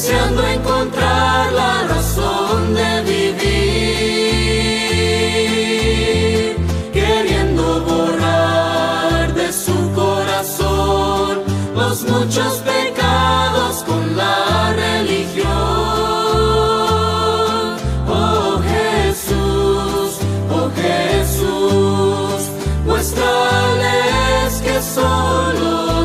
deseando encontrar la razón de vivir, queriendo borrar de su corazón los muchos pecados con la religión. Oh Jesús, oh Jesús, muéstrales que solo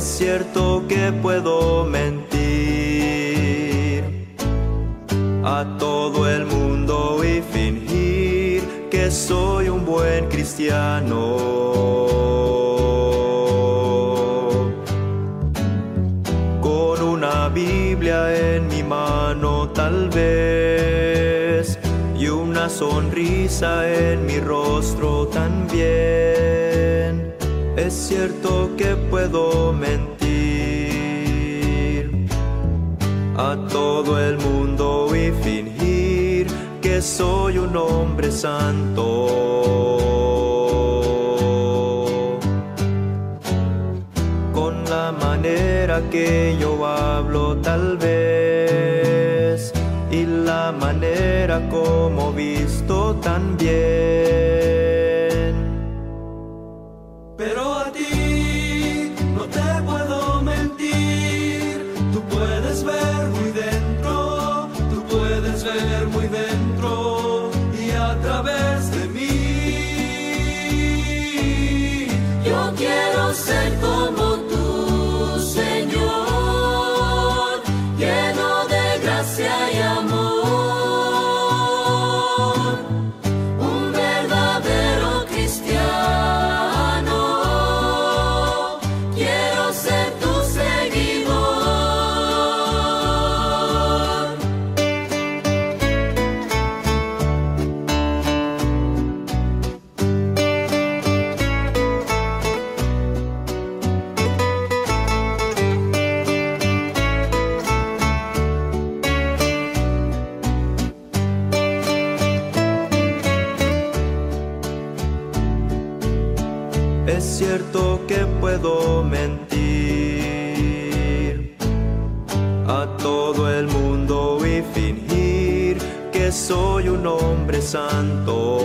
es cierto que puedo mentir a todo el mundo y fingir que soy un buen cristiano. Con una Biblia en mi mano tal vez y una sonrisa en mi rostro también es cierto que puedo mentir a todo el mundo y fingir que soy un hombre santo. Con la manera que yo hablo tal vez y la manera como visto también. Es cierto que puedo mentir a todo el mundo y fingir que soy un hombre santo.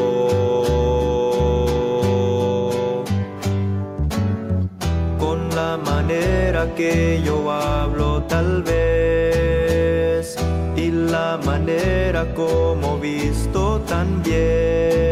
Con la manera que yo hablo tal vez y la manera como visto también.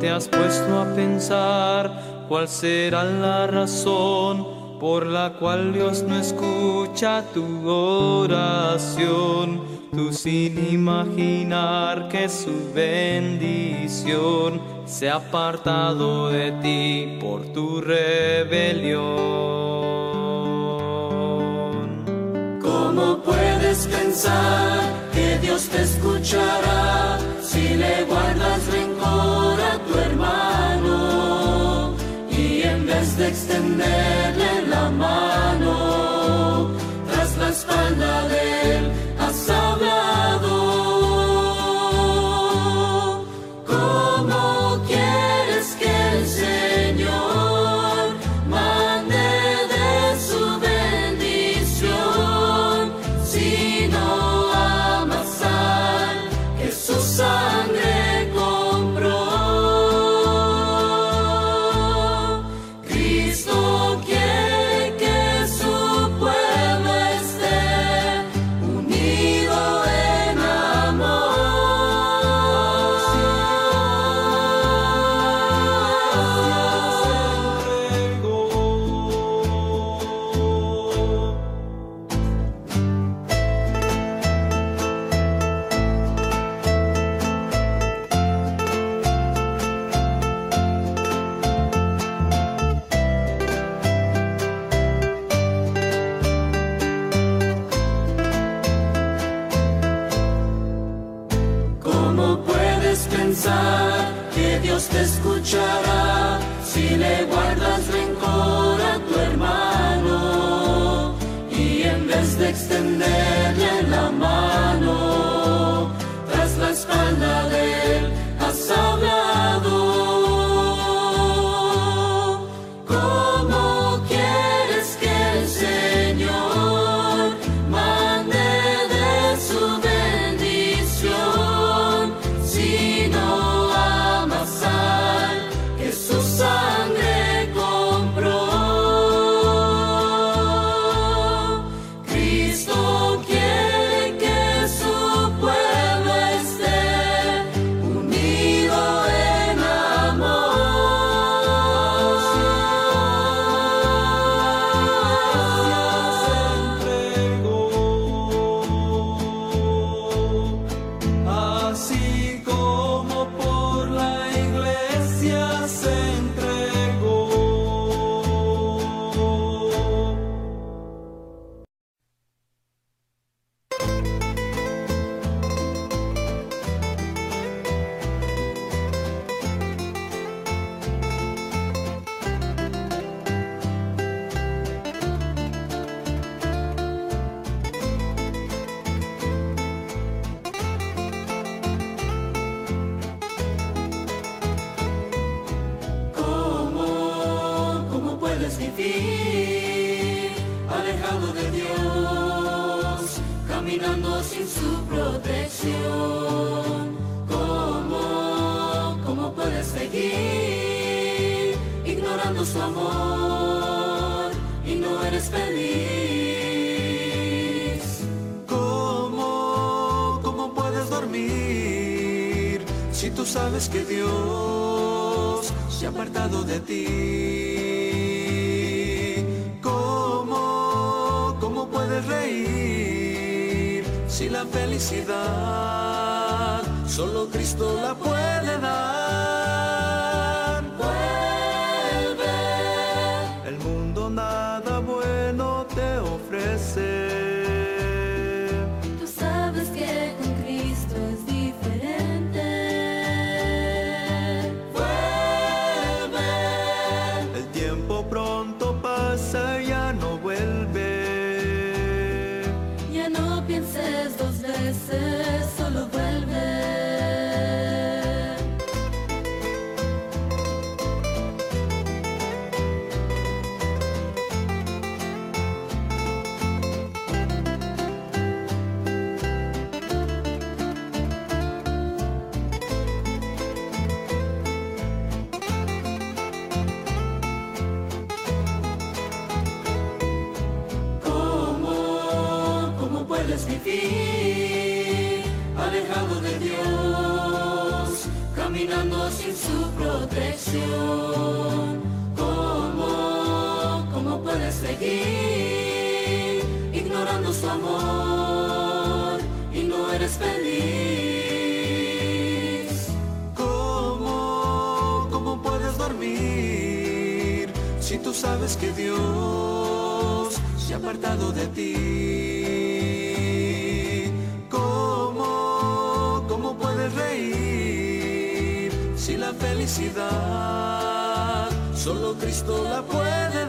Te has puesto a pensar cuál será la razón por la cual Dios no escucha tu oración? Tú sin imaginar que su bendición se ha apartado de ti por tu rebelión. ¿Cómo puedes pensar que Dios te escuchará si le guardas rencor de Natanael que Dios se ha apartado de ti. ¿Cómo, cómo puedes reír si la felicidad solo Cristo la puede? sabes que Dios se ha apartado de ti. ¿Cómo, cómo puedes reír si la felicidad solo Cristo la puede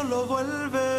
solo vuelve.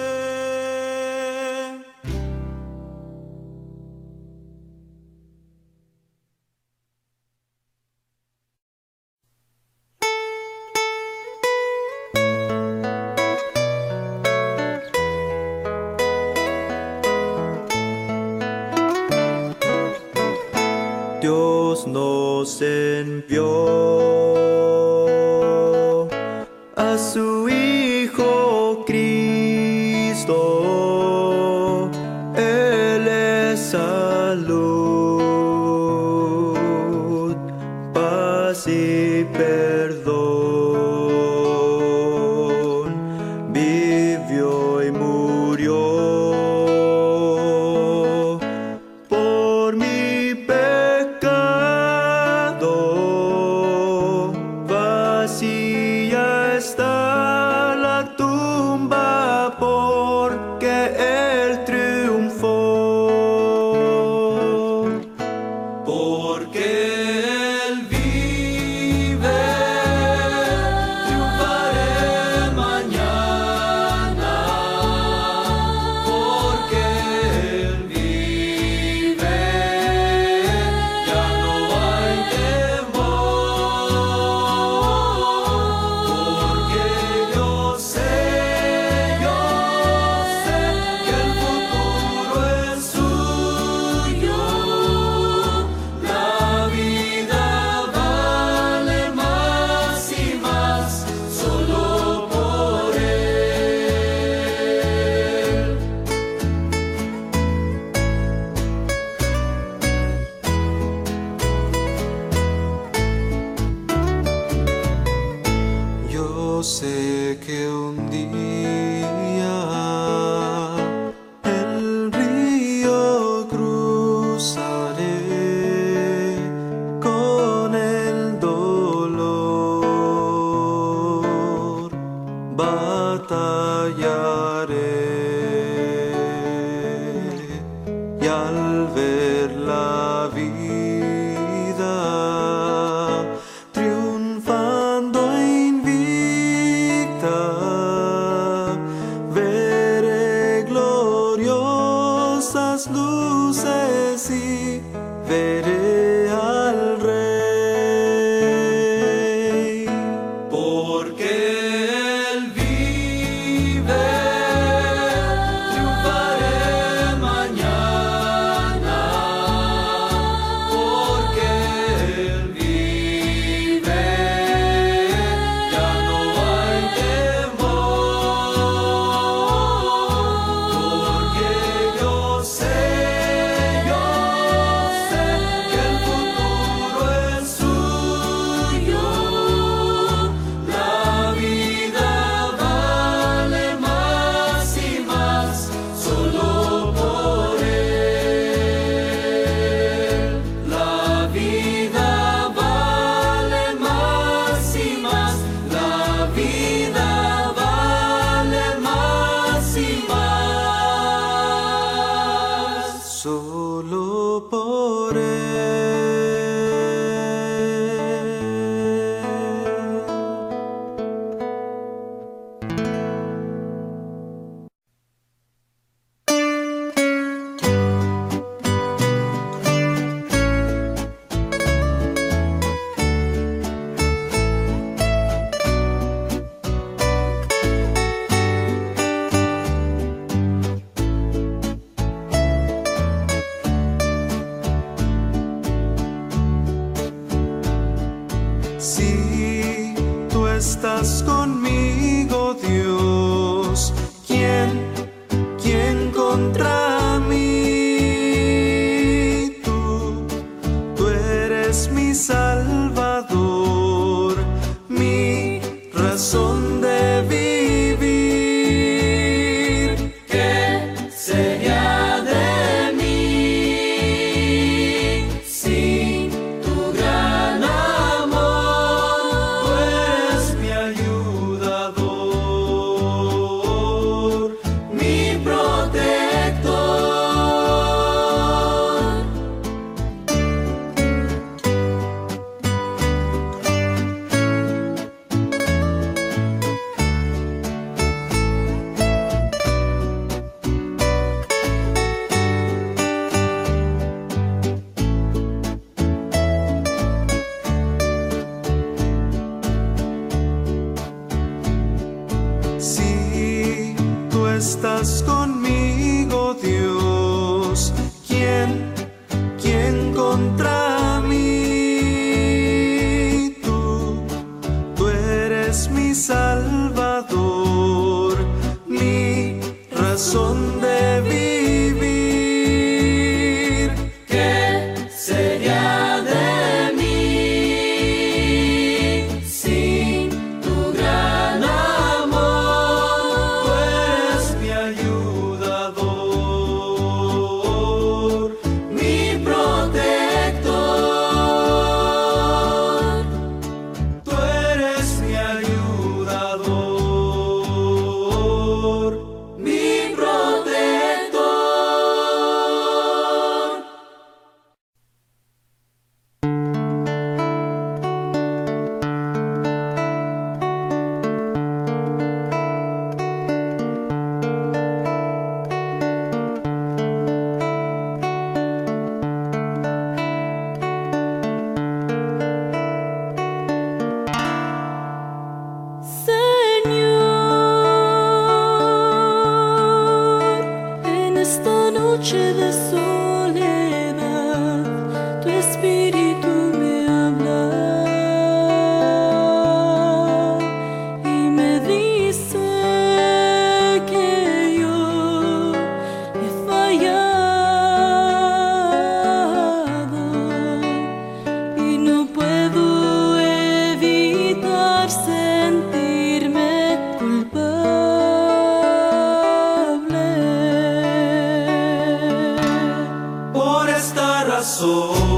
So.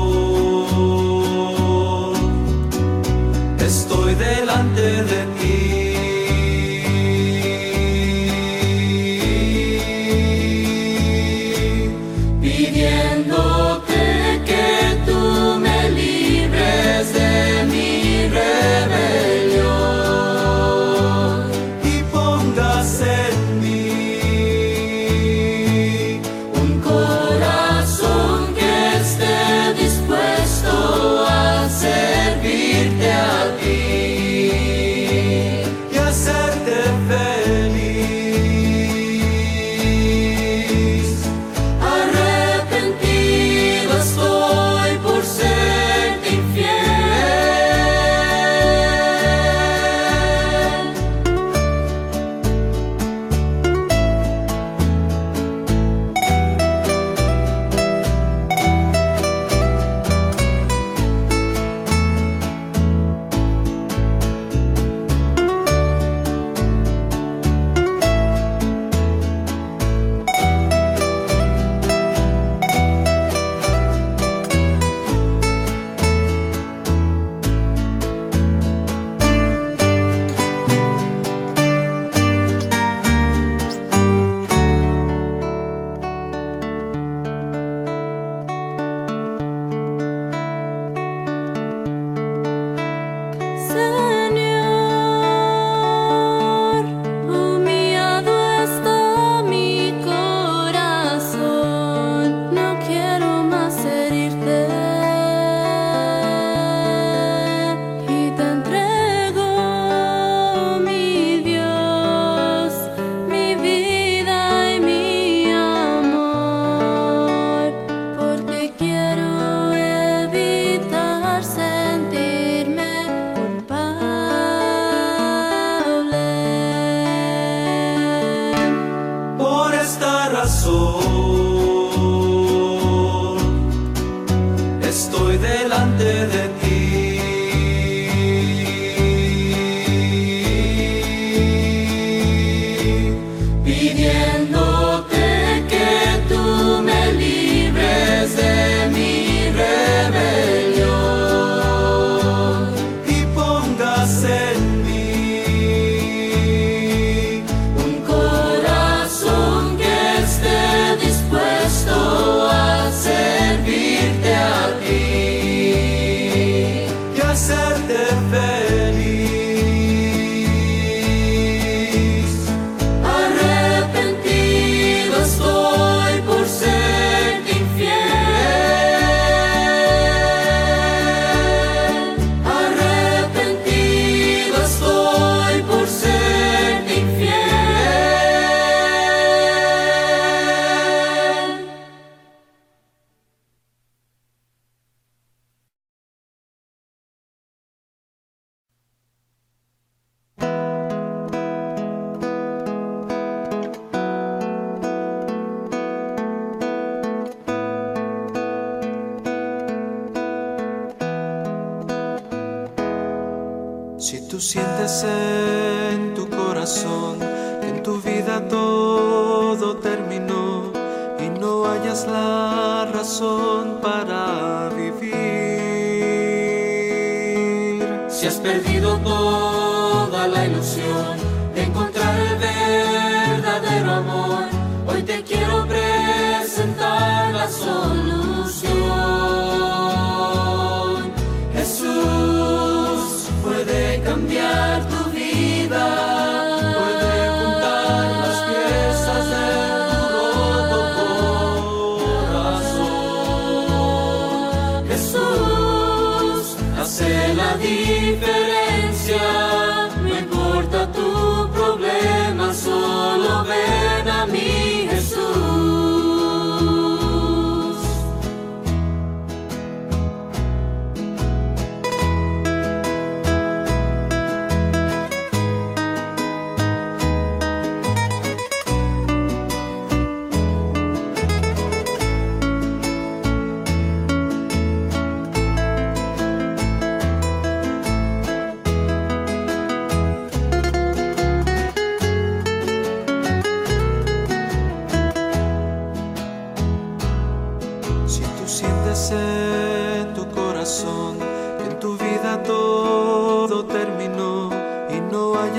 cambiar tu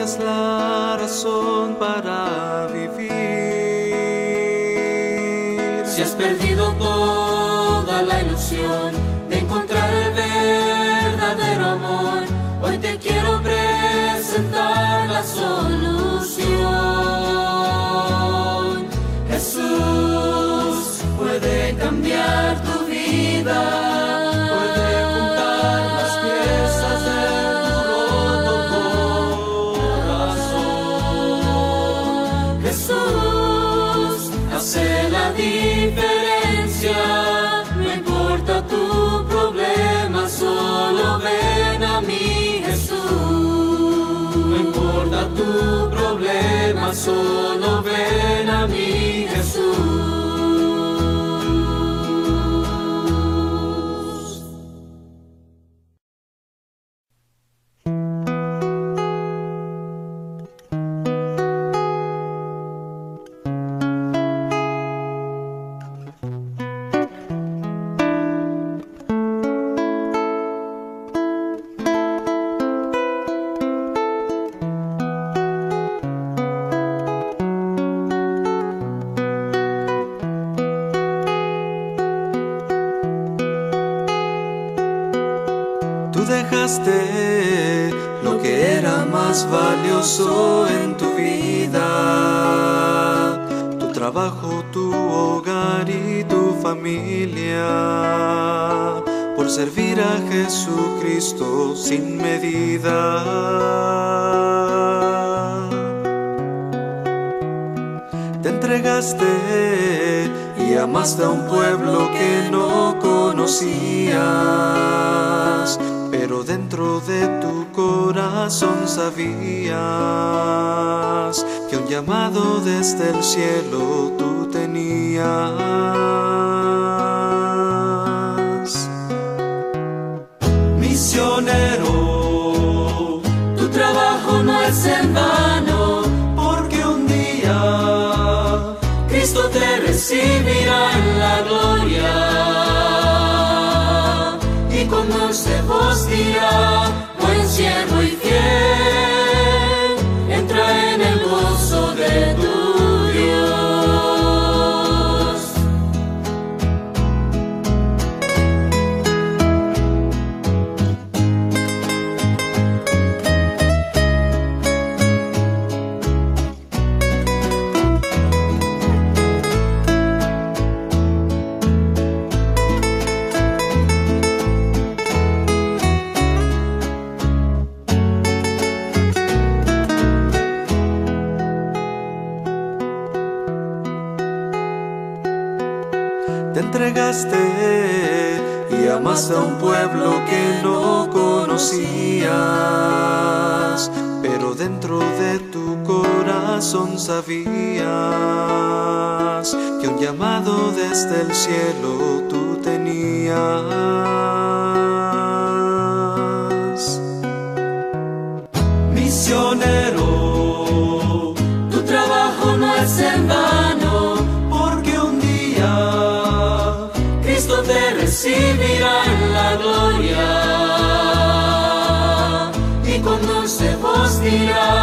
tienes la razón para vivir. Si has perdido toda la ilusión de encontrar el verdadero amor, hoy te quiero presentar la solución. Jesús puede cambiar tu vida. Problema, solo en tu vida, tu trabajo, tu hogar y tu familia, por servir a Jesucristo sin medida. Te entregaste y amaste a un pueblo que no conocías, pero dentro de tu corazón sabías llamado desde el cielo tú tenías. Te entregaste y amaste a un pueblo que no conocías, pero dentro de tu corazón sabías que un llamado desde el cielo tú tenías. Y